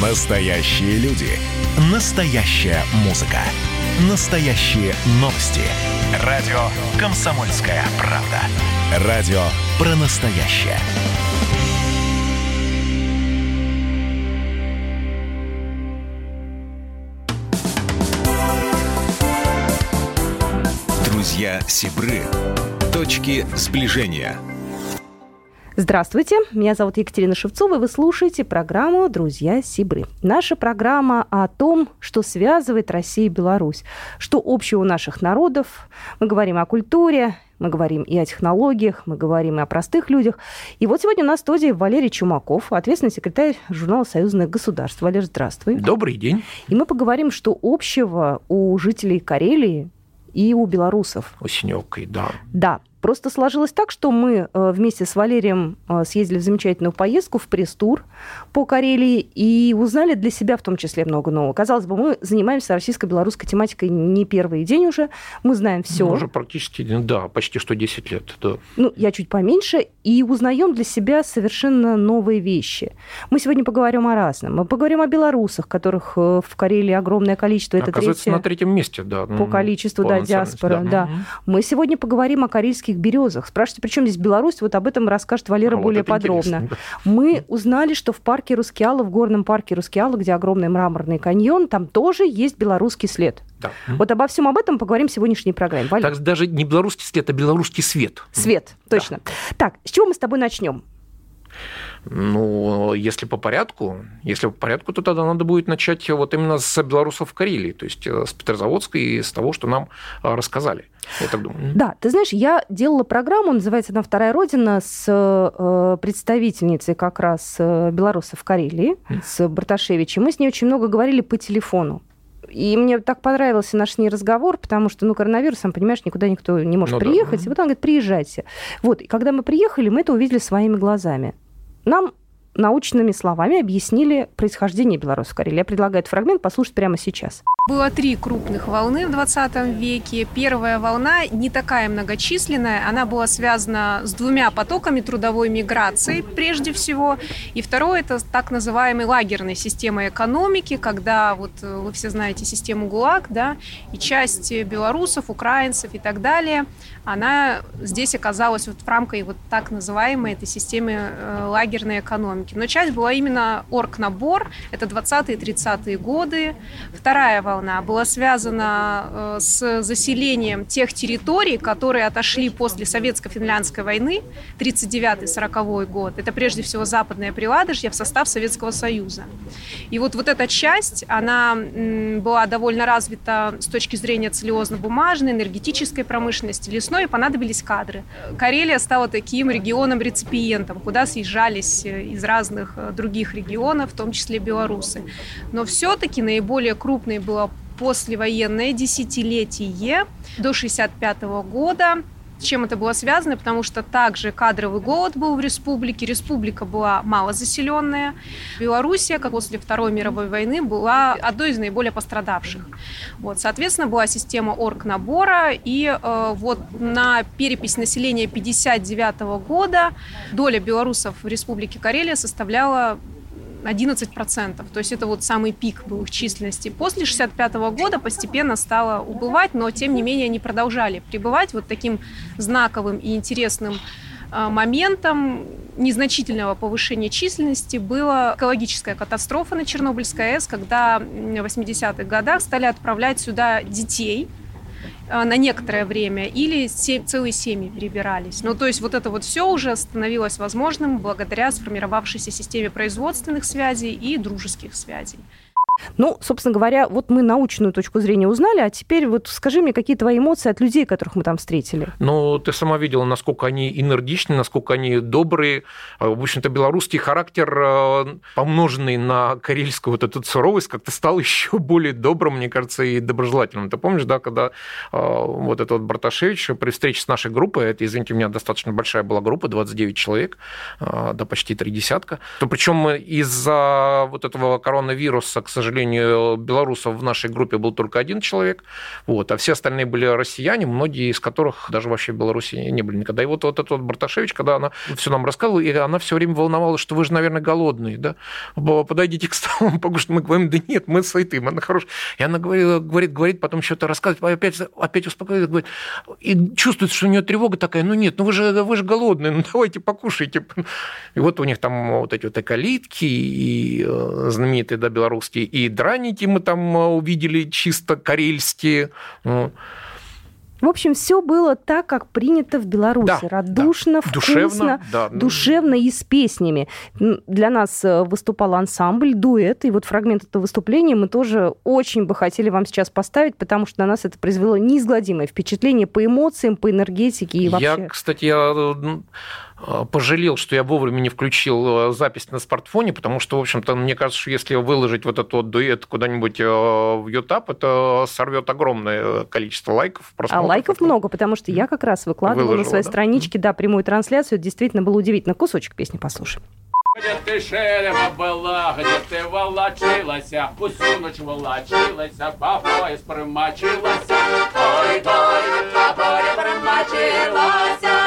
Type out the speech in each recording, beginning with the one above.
Настоящие люди. Настоящая музыка. Настоящие новости. Радио «Комсомольская правда». Радио про настоящее. Друзья Сибры. Точки сближения. Здравствуйте, меня зовут Екатерина Шевцова, и вы слушаете программу «Друзья Сибры». Наша программа о том, что связывает Россию и Беларусь, что общего у наших народов. Мы говорим о культуре, мы говорим и о технологиях, мы говорим и о простых людях. И вот сегодня у нас в студии Валерий Чумаков, ответственный секретарь журнала «Союзное государство». Валерий, здравствуй. Добрый день. И мы поговорим, что общего у жителей Карелии и у белорусов. У Синёвкой, да. Да. Просто сложилось так, что мы э, вместе с Валерием э, съездили в замечательную поездку в пресс-тур по Карелии и узнали для себя в том числе много нового. Казалось бы, мы занимаемся российско-белорусской тематикой не первый день уже, мы знаем все. Ну, уже практически, да, почти что 10 лет. Да. Ну, я чуть поменьше, и узнаем для себя совершенно новые вещи. Мы сегодня поговорим о разном. Мы поговорим о белорусах, которых э, в Карелии огромное количество. Это Оказывается, третье, на третьем месте, да. По количеству, по да, диаспора, да. да. Мы сегодня поговорим о карельских Кавказских березах. Спрашивайте, при чем здесь Беларусь? Вот об этом расскажет Валера а более вот подробно. Мы узнали, что в парке Рускеала, в горном парке Рускеала, где огромный мраморный каньон, там тоже есть белорусский след. Да. Вот обо всем об этом поговорим в сегодняшней программе. Валер. Так даже не белорусский след, а белорусский свет. Свет, точно. Да. Так, с чего мы с тобой начнем? Ну, если по порядку, если по порядку, то тогда надо будет начать вот именно с белорусов в Карелии, то есть э, с Петрозаводска и с того, что нам э, рассказали. Я так думаю. Да, ты знаешь, я делала программу, называется она «Вторая Родина», с э, представительницей как раз белорусов в Карелии, с Барташевичем. Мы с ней очень много говорили по телефону. И мне так понравился наш с ней разговор, потому что, ну, коронавирус, сам понимаешь, никуда никто не может ну, приехать. Да. И вот он говорит, приезжайте. Вот, и когда мы приехали, мы это увидели своими глазами. Нам научными словами объяснили происхождение белорусской Карелии. Я предлагаю этот фрагмент послушать прямо сейчас. Было три крупных волны в 20 веке. Первая волна не такая многочисленная, она была связана с двумя потоками трудовой миграции прежде всего. И второе – это так называемой лагерной системой экономики, когда, вот э, вы все знаете систему ГУЛАГ, да, и часть белорусов, украинцев и так далее, она здесь оказалась вот в рамках вот так называемой этой системы э, лагерной экономики. Но часть была именно оргнабор, это 20-е 30-е годы. Вторая волна была связана э, с заселением тех территорий, которые отошли после Советско-финляндской войны, 39-40 год. Это прежде всего Западное Приладожье в состав Советского Союза. И вот, вот эта часть, она была довольно развита с точки зрения целлюлозно-бумажной, энергетической промышленности, лесной, и понадобились кадры. Карелия стала таким регионом-реципиентом, куда съезжались э, из разных э, других регионов, в том числе белорусы. Но все-таки наиболее крупной была послевоенное десятилетие до 1965 года. Чем это было связано? Потому что также кадровый голод был в республике, республика была малозаселенная. Белоруссия, как после Второй мировой войны, была одной из наиболее пострадавших. Вот, соответственно, была система оргнабора, и э, вот на перепись населения 1959 года доля белорусов в республике Карелия составляла 11%. То есть это вот самый пик был их численности. После 65 года постепенно стало убывать, но тем не менее они продолжали пребывать вот таким знаковым и интересным а, моментом незначительного повышения численности была экологическая катастрофа на Чернобыльской АЭС, когда в 80-х годах стали отправлять сюда детей – Э, на некоторое время, или целые семьи перебирались. Ну, то есть вот это вот все уже становилось возможным благодаря сформировавшейся системе производственных связей и дружеских связей. Ну, собственно говоря, вот мы научную точку зрения узнали, а теперь вот скажи мне, какие твои эмоции от людей, которых мы там встретили? Ну, ты сама видела, насколько они энергичны, насколько они добрые. А, в общем-то, белорусский характер, э, помноженный на карельскую вот эту суровость, как-то стал еще более добрым, мне кажется, и доброжелательным. Ты помнишь, да, когда э, вот этот вот Барташевич при встрече с нашей группой, это, извините, у меня достаточно большая была группа, 29 человек, да почти три десятка, то причем из-за вот этого коронавируса, к сожалению, сожалению, белорусов в нашей группе был только один человек, вот, а все остальные были россияне, многие из которых даже вообще в Беларуси не были никогда. И вот, вот этот вот Барташевич, когда она все нам рассказывала, и она все время волновалась, что вы же, наверное, голодные, да? Подойдите к столу, покушать. Мы говорим, да нет, мы сыты, мы хорошие. И она говорит, говорит, говорит, потом что-то рассказывает, опять, опять успокаивает, говорит, и чувствует, что у нее тревога такая, ну нет, ну вы же, вы же голодные, ну давайте покушайте. И вот у них там вот эти вот эколитки и э, знаменитые, да, белорусские, и драники мы там э, увидели чисто карельские. Ну, в общем, все было так, как принято в Беларуси. Да, Радушно, да. вкусно, душевно, да. душевно и с песнями. Для нас э, выступал ансамбль, дуэт, и вот фрагмент этого выступления мы тоже очень бы хотели вам сейчас поставить, потому что на нас это произвело неизгладимое впечатление по эмоциям, по энергетике и вообще. Я, кстати, я Э, пожалел, что я вовремя не включил э, запись на смартфоне, потому что, в общем-то, мне кажется, что если выложить вот этот вот дуэт куда-нибудь э, в YouTube, это сорвет огромное количество лайков. А лайков этого. много, потому что я как раз выкладывала Выложила, на своей да? страничке, да, прямую трансляцию. Это действительно было удивительно. Кусочек песни послушаем. Где ты шерева была, где ты волочилася, усю ночь волочилася, пояс примачилася. Ой, по горе примачилася,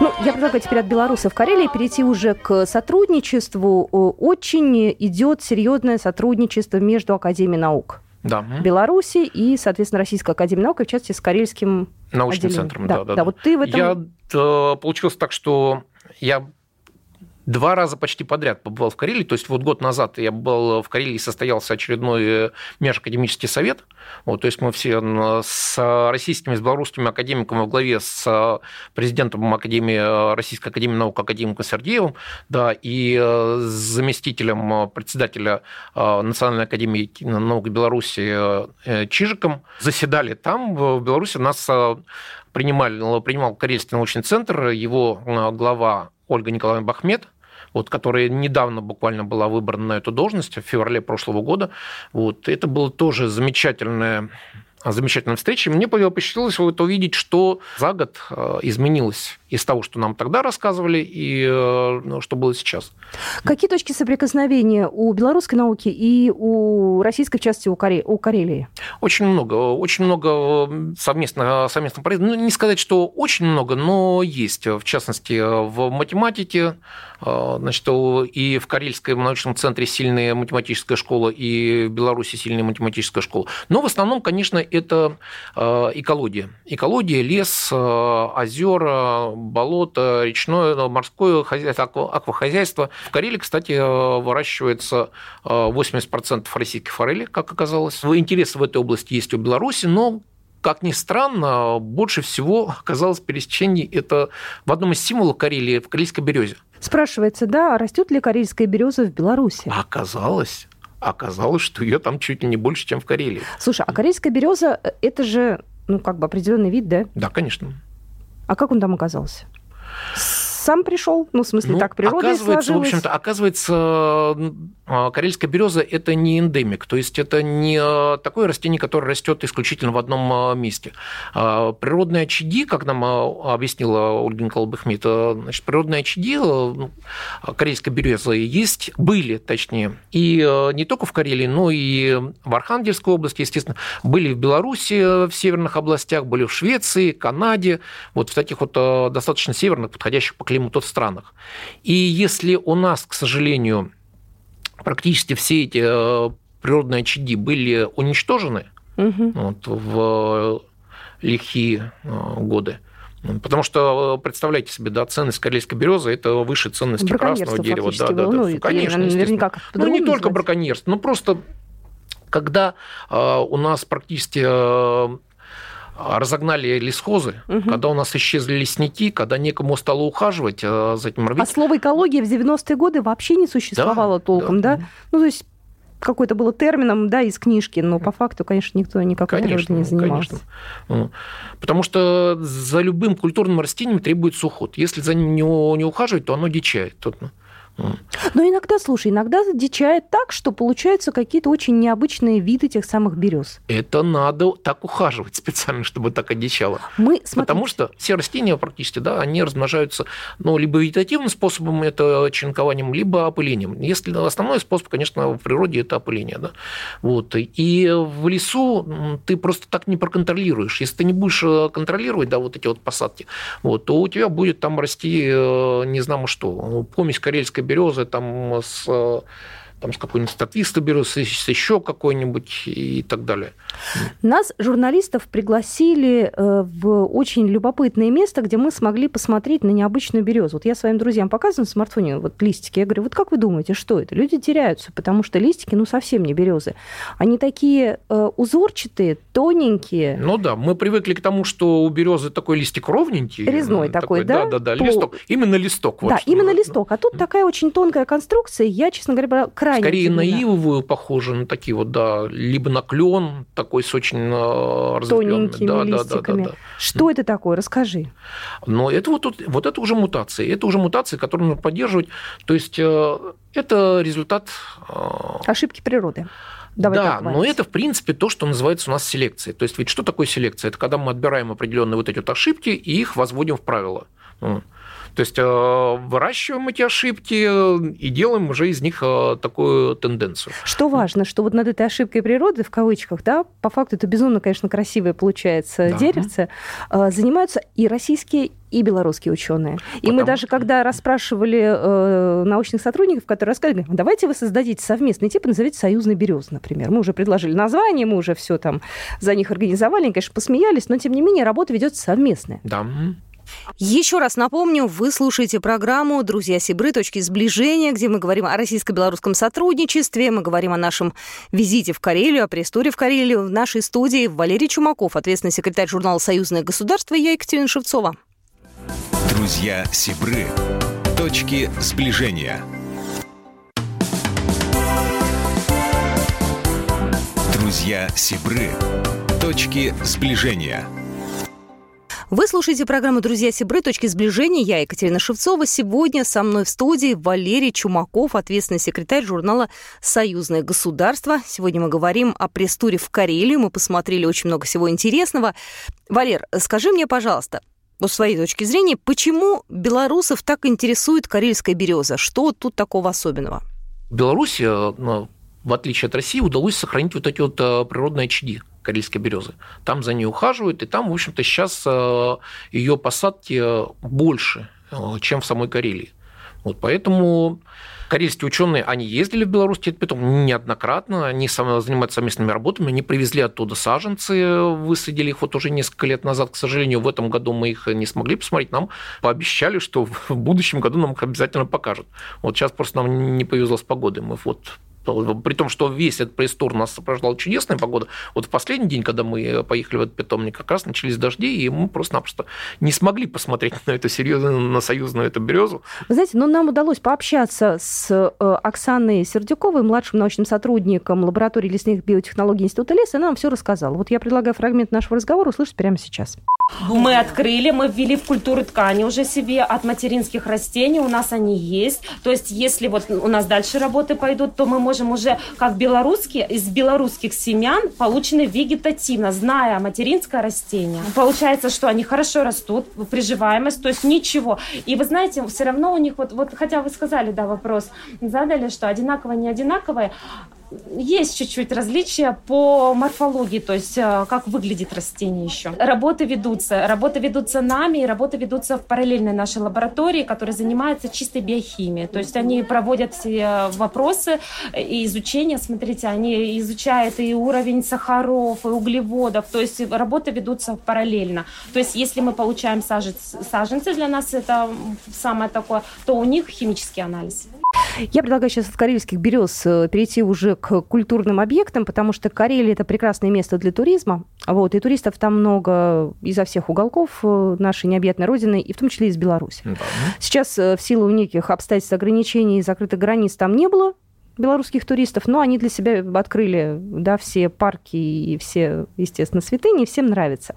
Ну, я предлагаю теперь от белорусов в Карелии перейти уже к сотрудничеству. Очень идет серьезное сотрудничество между Академией наук да. Беларуси и, соответственно, Российской Академии наук, в частности, с Карельским научным отделением. центром. Да, да, да, да. Вот ты в этом... Я, да, получилось так, что я два раза почти подряд побывал в Карелии. То есть вот год назад я был в Карелии, состоялся очередной э, межакадемический совет. Вот, то есть мы все с российскими, с белорусскими академиками во главе с президентом Академии, Российской Академии наук академиком Сергеевым, да, и э, заместителем председателя э, Национальной Академии наук Беларуси Чижиком заседали там, в Беларуси. Нас принимал, принимал Карельский научный центр, его глава Ольга Николаевна Бахмет, вот, которая недавно буквально была выбрана на эту должность, в феврале прошлого года. Вот, это было тоже замечательное замечательная встреча. Мне посчастливилось вот увидеть, что за год э, изменилось из того, что нам тогда рассказывали, и э, ну, что было сейчас. Какие точки соприкосновения у белорусской науки и у российской, в части, у, Каре... у Карелии? Очень много. Очень много совместно, совместно Ну, не сказать, что очень много, но есть. В частности, в математике, э, значит, и в Карельском научном центре сильная математическая школа, и в Беларуси сильная математическая школа. Но в основном, конечно, это э, экология. Экология, лес, озера, болото, речное, морское хозяйство, аквахозяйство. В Карелии, кстати, выращивается 80% э, российской форели, как оказалось. Интерес в этой области есть у Беларуси, но как ни странно, больше всего оказалось пересечений это в одном из символов Карелии, в карельской березе. Спрашивается, да, а растет ли карельская береза в Беларуси? Оказалось, оказалось, что ее там чуть ли не больше, чем в Карелии. Слушай, а карельская береза это же ну, как бы определенный вид, да? Да, конечно. А как он там оказался? Сам пришел? Ну, в смысле, ну, так природа оказывается, сложилась? В общем-то, оказывается, а, карельская береза – это не эндемик, то есть это не а, такое растение, которое растет исключительно в одном а, месте. Природные очаги, как нам объяснила Ольга Николаевна значит, природные очаги ну, карельской березы есть, были, точнее, и не только в Карелии, но и в Архангельской области, естественно, были в Беларуси, в северных областях, были в Швеции, Канаде, вот в таких вот достаточно северных, подходящих по климату странах. И если у нас, к сожалению, практически все эти э, природные очаги были уничтожены угу. вот, в лихие э, годы. Потому что, представляете себе, да, ценность карельской березы это выше ценности красного дерева. Да, да, да, ну, конечно, наверняка ну, не только браконьерство, но просто когда э, у нас практически разогнали лесхозы, угу. когда у нас исчезли лесники, когда некому стало ухаживать за этим рвить. А слово экология в 90-е годы вообще не существовало да, толком, да. да? Ну, то есть какой-то было термином, да, из книжки, но по факту, конечно, никто никакой конечно, не занимался. Конечно. Потому что за любым культурным растением требуется уход. Если за ним не, ухаживать, то оно дичает. Но иногда, слушай, иногда дичает так, что получаются какие-то очень необычные виды тех самых берез. Это надо так ухаживать специально, чтобы так одичало. Мы, смотрите... Потому что все растения практически, да, они размножаются, ну, либо вегетативным способом, это черенкованием, либо опылением. Если основной способ, конечно, в природе это опыление, да. Вот. И в лесу ты просто так не проконтролируешь. Если ты не будешь э, контролировать, да, вот эти вот посадки, вот, то у тебя будет там расти, э, не знаю что, помесь карельской березы там с там с какой-нибудь статвистой беру, с еще какой-нибудь и так далее. Нас, журналистов, пригласили э, в очень любопытное место, где мы смогли посмотреть на необычную березу. Вот я своим друзьям показываю на смартфоне вот листики. Я говорю, вот как вы думаете, что это? Люди теряются, потому что листики, ну, совсем не березы. Они такие э, узорчатые, тоненькие. Ну да, мы привыкли к тому, что у березы такой листик ровненький. Резной такой, такой да? Да, да, да, листок. Именно листок. Вот да, именно листок. А тут такая очень тонкая конструкция. Я, честно говоря, крайне Скорее на ивовую похоже, на такие вот, да, либо на клен такой с очень э, Тоненькими да, листиками. Да, да, да, да. Что это такое? Расскажи. Но это вот, вот это уже мутации. Это уже мутации, которые нужно поддерживать. То есть э, это результат... Э, Ошибки природы. Давай да, но это, в принципе, то, что называется у нас селекцией. То есть ведь что такое селекция? Это когда мы отбираем определенные вот эти вот ошибки и их возводим в правила. То есть э, выращиваем эти ошибки и делаем уже из них э, такую тенденцию. Что важно, что вот над этой ошибкой природы, в кавычках, да, по факту это безумно, конечно, красивое получается да. деревце, э, занимаются и российские, и белорусские ученые. И Потому... мы даже, когда расспрашивали э, научных сотрудников, которые рассказывали, давайте вы создадите совместный тип и назовите «Союзный берез», например. Мы уже предложили название, мы уже все там за них организовали, они, конечно, посмеялись, но, тем не менее, работа ведется совместная. Да. Еще раз напомню, вы слушаете программу «Друзья Сибры. Точки сближения», где мы говорим о российско-белорусском сотрудничестве, мы говорим о нашем визите в Карелию, о пресс-туре в Карелию. В нашей студии Валерий Чумаков, ответственный секретарь журнала «Союзное государство», и я Екатерина Шевцова. «Друзья Сибры. Точки сближения». «Друзья Сибры. Точки сближения». Вы слушаете программу «Друзья Сибры. Точки сближения». Я Екатерина Шевцова. Сегодня со мной в студии Валерий Чумаков, ответственный секретарь журнала «Союзное государство». Сегодня мы говорим о пресс-туре в Карелию. Мы посмотрели очень много всего интересного. Валер, скажи мне, пожалуйста, вот с своей точки зрения, почему белорусов так интересует карельская береза? Что тут такого особенного? Беларусь, э, ну, в отличие от России, удалось сохранить вот эти вот э, природные очаги карельской березы. Там за ней ухаживают, и там, в общем-то, сейчас э, ее посадки э, больше, э, чем в самой Карелии. Вот поэтому карельские ученые, они ездили в Беларусь, потом неоднократно, они занимаются совместными работами, они привезли оттуда саженцы, высадили их вот уже несколько лет назад, к сожалению, в этом году мы их не смогли посмотреть, нам пообещали, что в будущем году нам их обязательно покажут. Вот сейчас просто нам не повезло с погодой, мы вот при том, что весь этот пресс-тур нас сопровождала чудесная погода. Вот в последний день, когда мы поехали в этот питомник, как раз начались дожди, и мы просто-напросто не смогли посмотреть на эту серьезную, на союзную эту березу. Вы знаете, но ну, нам удалось пообщаться с э, Оксаной Сердюковой, младшим научным сотрудником лаборатории лесных биотехнологий Института леса, и она нам все рассказала. Вот я предлагаю фрагмент нашего разговора услышать прямо сейчас. Мы открыли, мы ввели в культуру ткани уже себе от материнских растений, у нас они есть. То есть, если вот у нас дальше работы пойдут, то мы можем уже, как белорусские, из белорусских семян получены вегетативно, зная материнское растение. Получается, что они хорошо растут, приживаемость, то есть ничего. И вы знаете, все равно у них вот, вот хотя вы сказали, да, вопрос задали, что одинаковое, не одинаковое, есть чуть-чуть различия по морфологии, то есть э, как выглядит растение еще. Работы ведутся. Работы ведутся нами, и работы ведутся в параллельной нашей лаборатории, которая занимается чистой биохимией. То есть они проводят все вопросы и изучения. Смотрите, они изучают и уровень сахаров, и углеводов. То есть работы ведутся параллельно. То есть если мы получаем саженцы, саженцы для нас это самое такое, то у них химический анализ. Я предлагаю сейчас от карельских берез э, перейти уже к культурным объектам, потому что Карелия – это прекрасное место для туризма. Вот, и туристов там много изо всех уголков э, нашей необъятной родины, и в том числе из Беларуси. Да. Сейчас э, в силу неких обстоятельств ограничений и закрытых границ там не было белорусских туристов, но они для себя открыли да, все парки и все, естественно, святыни, всем нравится.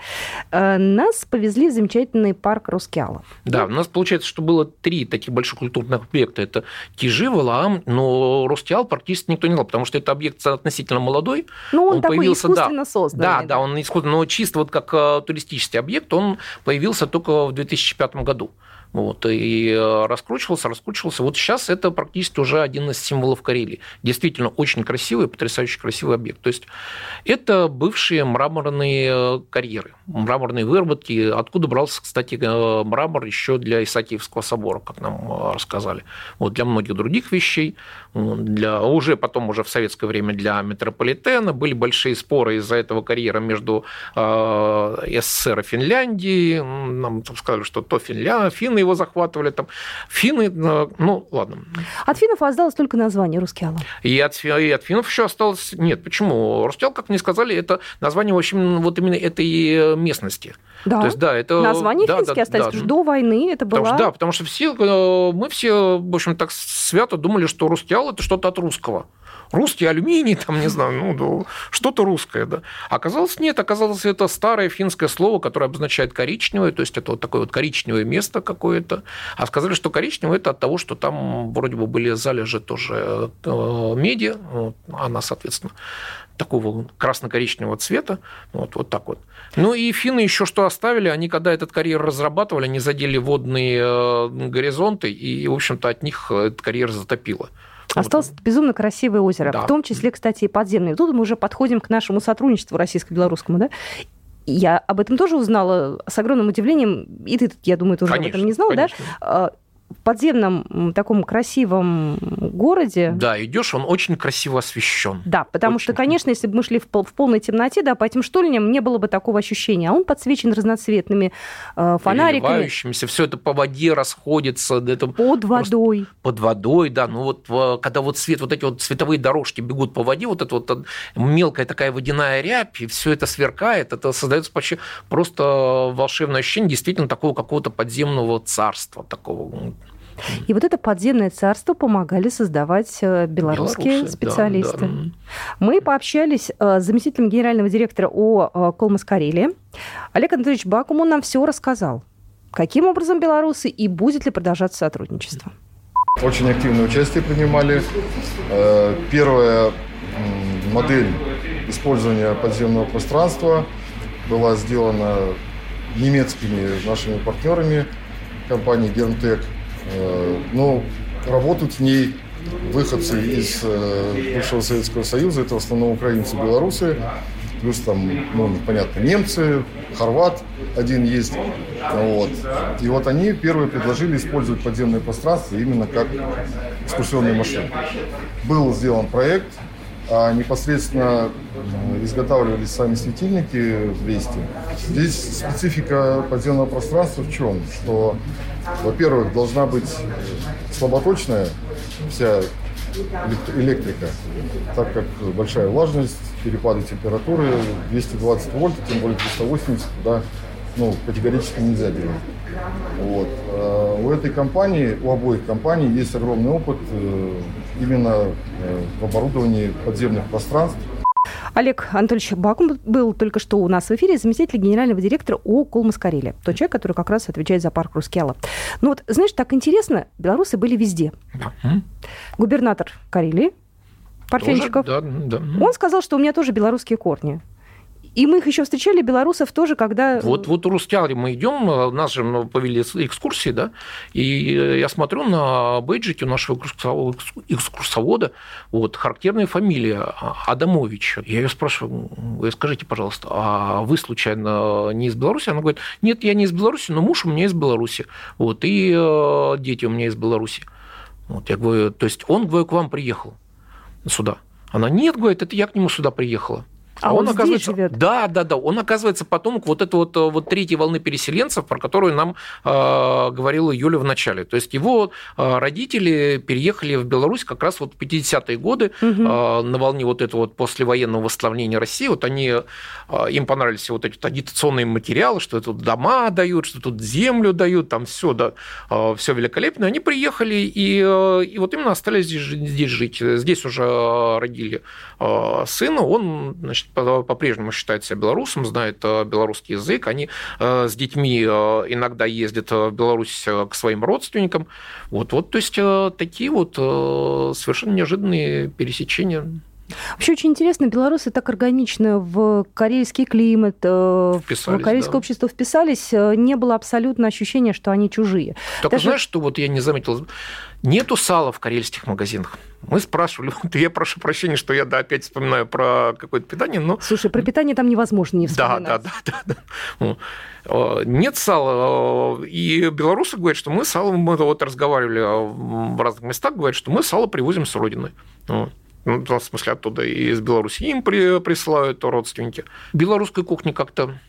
Э, нас повезли в замечательный парк Рускеала. Да, у нас получается, что было три таких больших культурных объекта. Это Кижи, Валаам, но Рустеал практически никто не знал, потому что это объект относительно молодой. Ну, он, он такой появился, искусственно да, созданный. Да, да, он искусственно, но чисто вот как э, туристический объект, он появился только в 2005 году. Вот, и э, раскручивался, раскручивался. Вот сейчас это практически уже один из символов Карелии. Действительно, очень красивый, потрясающе красивый объект. То есть это бывшие мраморные э, карьеры, мраморные выработки. Откуда брался, кстати, э, мрамор еще для Исаакиевского собора, как нам рассказали. Вот для многих других вещей. Для, уже потом, уже в советское время для метрополитена были большие споры из-за этого карьера между СССР и Финляндией. Нам сказали, что то Финля, финны его захватывали, там финны, э, ну ладно. От финнов осталось только название Рускеала. И от, и от финнов еще осталось, нет, почему? Рускеал, как мне сказали, это название, в общем, вот именно этой местности. Да. То есть, да, это... Название да, финские да, остались, да. до войны это было... Потому да, потому что все, э, мы все, в общем, так свято думали, что Рускеал – это что-то от русского русский алюминий, там, не знаю, ну, что-то русское, да. Оказалось, нет, оказалось, это старое финское слово, которое обозначает коричневое, то есть это вот такое вот коричневое место какое-то. А сказали, что коричневое – это от того, что там вроде бы были залежи тоже э, меди, вот, она, соответственно, такого красно-коричневого цвета, вот, вот так вот. Ну и финны еще что оставили, они когда этот карьер разрабатывали, они задели водные э, горизонты, и, в общем-то, от них этот карьер затопило. Осталось вот. безумно красивое озеро, да. в том числе, кстати, и подземное. Тут мы уже подходим к нашему сотрудничеству российско-белорусскому, да? Я об этом тоже узнала с огромным удивлением. И ты, я думаю, тоже конечно, об этом не знал, конечно. да? В подземном таком красивом городе. Да, идешь, он очень красиво освещен. Да, потому очень. что, конечно, если бы мы шли в, пол, в полной темноте, да, по этим штольням не было бы такого ощущения. А он подсвечен разноцветными э, фонариками. все это по воде расходится. Это под водой. Под водой, да. Ну вот когда вот свет, вот эти вот цветовые дорожки бегут по воде, вот эта вот мелкая такая водяная рябь, и все это сверкает, это создается почти просто волшебное ощущение действительно такого какого-то подземного царства, такого и вот это подземное царство помогали создавать э, белорусские Белорусы, специалисты. Да, да. Мы пообщались э, с заместителем генерального директора ООО э, «Колмас Карелия». Олег Анатольевич Бакум, он нам все рассказал. Каким образом белорусы и будет ли продолжаться сотрудничество? Очень активное участие принимали. Первая модель использования подземного пространства была сделана немецкими нашими партнерами компании Гермтек. Э, но работают в ней выходцы из э, бывшего Советского Союза, это в основном украинцы, белорусы, плюс там, ну, понятно, немцы, хорват один есть. Вот. И вот они первые предложили использовать подземное пространство именно как экскурсионные машины. Был сделан проект, а непосредственно изготавливались сами светильники в Бресте. Здесь специфика подземного пространства в чем? Что, во-первых, должна быть слаботочная вся электрика, так как большая влажность, перепады температуры, 220 вольт, тем более 380, да, ну, категорически нельзя делать. Вот. А у этой компании, у обоих компаний есть огромный опыт э, именно э, в оборудовании подземных пространств. Олег Анатольевич Бакум был только что у нас в эфире, заместитель генерального директора ООО «Колмас Карелия». Тот человек, который как раз отвечает за парк Рускеала. Ну вот, знаешь, так интересно, белорусы были везде. Губернатор Карелии, Парфенчиков, да, да. он сказал, что у меня тоже белорусские корни. И мы их еще встречали, белорусов тоже, когда... Вот, вот в Рустяле мы идем, нас же ну, повели экскурсии, да, и я смотрю на бейджике нашего экскурсовода, вот, характерная фамилия Адамович. Я ее спрашиваю, скажите, пожалуйста, а вы, случайно, не из Беларуси? Она говорит, нет, я не из Беларуси, но муж у меня из Беларуси, вот, и э, дети у меня из Беларуси. Вот, я говорю, то есть он, говорю, к вам приехал сюда? Она, нет, говорит, это я к нему сюда приехала. А он, он оказывается, живет. Да, да, да. Он оказывается потомок вот этой вот, вот третьей волны переселенцев, про которую нам э, говорила Юля в начале. То есть его э, родители переехали в Беларусь как раз вот в 50-е годы угу. э, на волне вот этого вот послевоенного восстановления России. Вот они, э, им понравились вот эти агитационные материалы, что тут дома дают, что тут землю дают, там все, да, э, все великолепно. Они приехали и, э, и вот именно остались здесь, здесь жить. Здесь уже родили э, сына, он, значит, по-прежнему считает себя белорусом, знает э, белорусский язык. Они э, с детьми э, иногда ездят в Беларусь к своим родственникам. Вот, вот, то есть такие вот совершенно неожиданные пересечения. Вообще очень интересно, белорусы так органично в карельский климат, вписались, в карельское да. общество вписались, не было абсолютно ощущения, что они чужие. Только Даже... знаешь, что вот я не заметил, Нету сала в карельских магазинах. Мы спрашивали, вот я прошу прощения, что я да, опять вспоминаю про какое-то питание, но... Слушай, про питание там невозможно не вспоминать. Да, да, да, да. да. Нет сала, и белорусы говорят, что мы сало, мы вот разговаривали в разных местах, говорят, что мы сало привозим с родины. Ну, в смысле, оттуда и из Беларуси им присылают родственники. Белорусская кухня как-то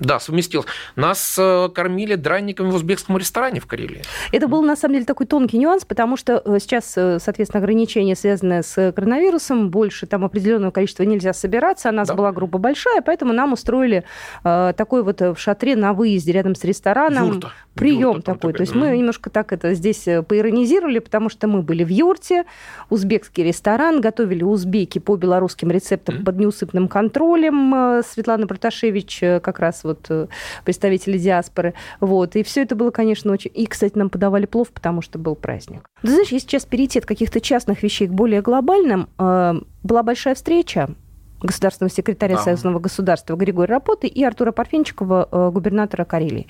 да, совместилось. Нас э, кормили дранниками в узбекском ресторане в Карелии. Это был, на самом деле, такой тонкий нюанс, потому что э, сейчас, э, соответственно, ограничения, связанные с коронавирусом, больше там определенного количества нельзя собираться, а нас да. была группа большая, поэтому нам устроили такой вот в шатре на выезде рядом с рестораном. Юрта. Прием Юрта такой. То есть мы немножко так это здесь поиронизировали, потому что мы были в юрте, узбекский ресторан, готовили узбеки по белорусским рецептам mm-hmm. под неусыпным контролем. Светлана Проташевич как раз вот э, представители диаспоры. Вот. И все это было, конечно, очень... И, кстати, нам подавали плов, потому что был праздник. Ты знаешь, если сейчас перейти от каких-то частных вещей к более глобальным, э, была большая встреча государственного секретаря да. Союзного государства Григория Рапоты и Артура Парфенчикова, э, губернатора Карелии.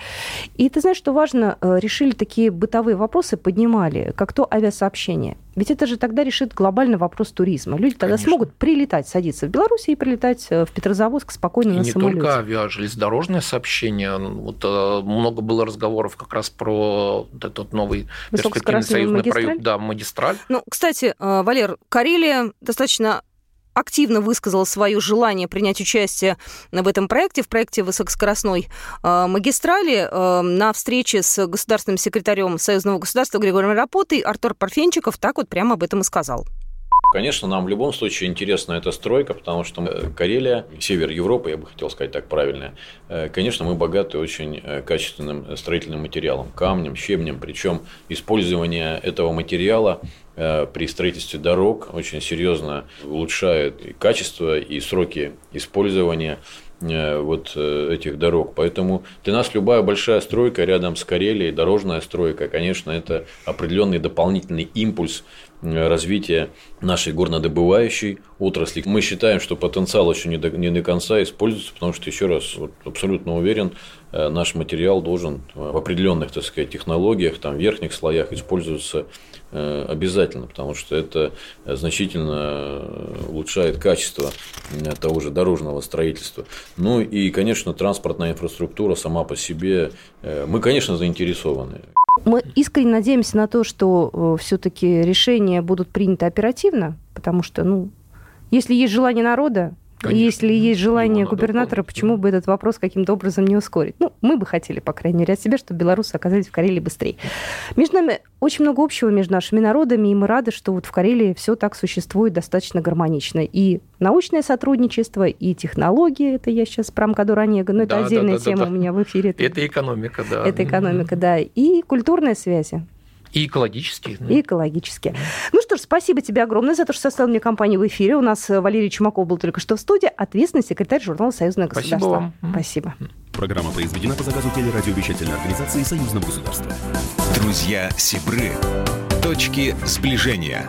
И ты знаешь, что важно, решили такие бытовые вопросы, поднимали, как то авиасообщение. Ведь это же тогда решит глобальный вопрос туризма. Люди тогда Конечно. смогут прилетать, садиться в Беларуси и прилетать э, в Петрозаводск спокойно и на не самолете. Не только авиа, сообщение. Вот много было разговоров как раз про вот этот новый перспективный союзный магистраль? проект, да, магистраль. Ну, кстати, Валер, Карелия достаточно активно высказала свое желание принять участие в этом проекте, в проекте высокоскоростной э, магистрали. Э, на встрече с государственным секретарем Союзного государства Григорием Рапотой Артур Парфенчиков так вот прямо об этом и сказал. Конечно, нам в любом случае интересна эта стройка, потому что Карелия, север Европы, я бы хотел сказать так правильно, э, конечно, мы богаты очень э, качественным строительным материалом, камнем, щебнем, причем использование этого материала э, при строительстве дорог очень серьезно улучшает и качество, и сроки использования вот этих дорог. Поэтому для нас любая большая стройка рядом с Карелией, дорожная стройка, конечно, это определенный дополнительный импульс развития нашей горнодобывающей отрасли. Мы считаем, что потенциал еще не до, не до конца используется, потому что, еще раз, вот, абсолютно уверен, э, наш материал должен в определенных, так сказать, технологиях, там, верхних слоях использоваться э, обязательно, потому что это значительно улучшает качество того же дорожного строительства. Ну и, конечно, транспортная инфраструктура сама по себе, э, мы, конечно, заинтересованы. Мы искренне надеемся на то, что э, все-таки решения будут приняты оперативно, потому что, ну, если есть желание народа, Конечно. Если есть желание губернатора, почему бы этот вопрос каким-то образом не ускорить? Ну, мы бы хотели, по крайней мере, от себя, чтобы белорусы оказались в Карелии быстрее. Между нами очень много общего между нашими народами, и мы рады, что вот в Карелии все так существует достаточно гармонично. И научное сотрудничество, и технологии, это я сейчас про МКАДу Ранега, но да, это отдельная да, да, тема да, у меня в эфире. Это экономика, да. Это экономика, да. И культурные связи. И экологические. И экологические. Ну что ж, спасибо тебе огромное за то, что составил мне компанию в эфире. У нас э, Валерий Чумаков был только что в студии, ответственный секретарь журнала «Союзное государство». Спасибо вам. Спасибо. Программа произведена по заказу телерадиовещательной организации Союзного государства. Друзья Сибры. Точки сближения.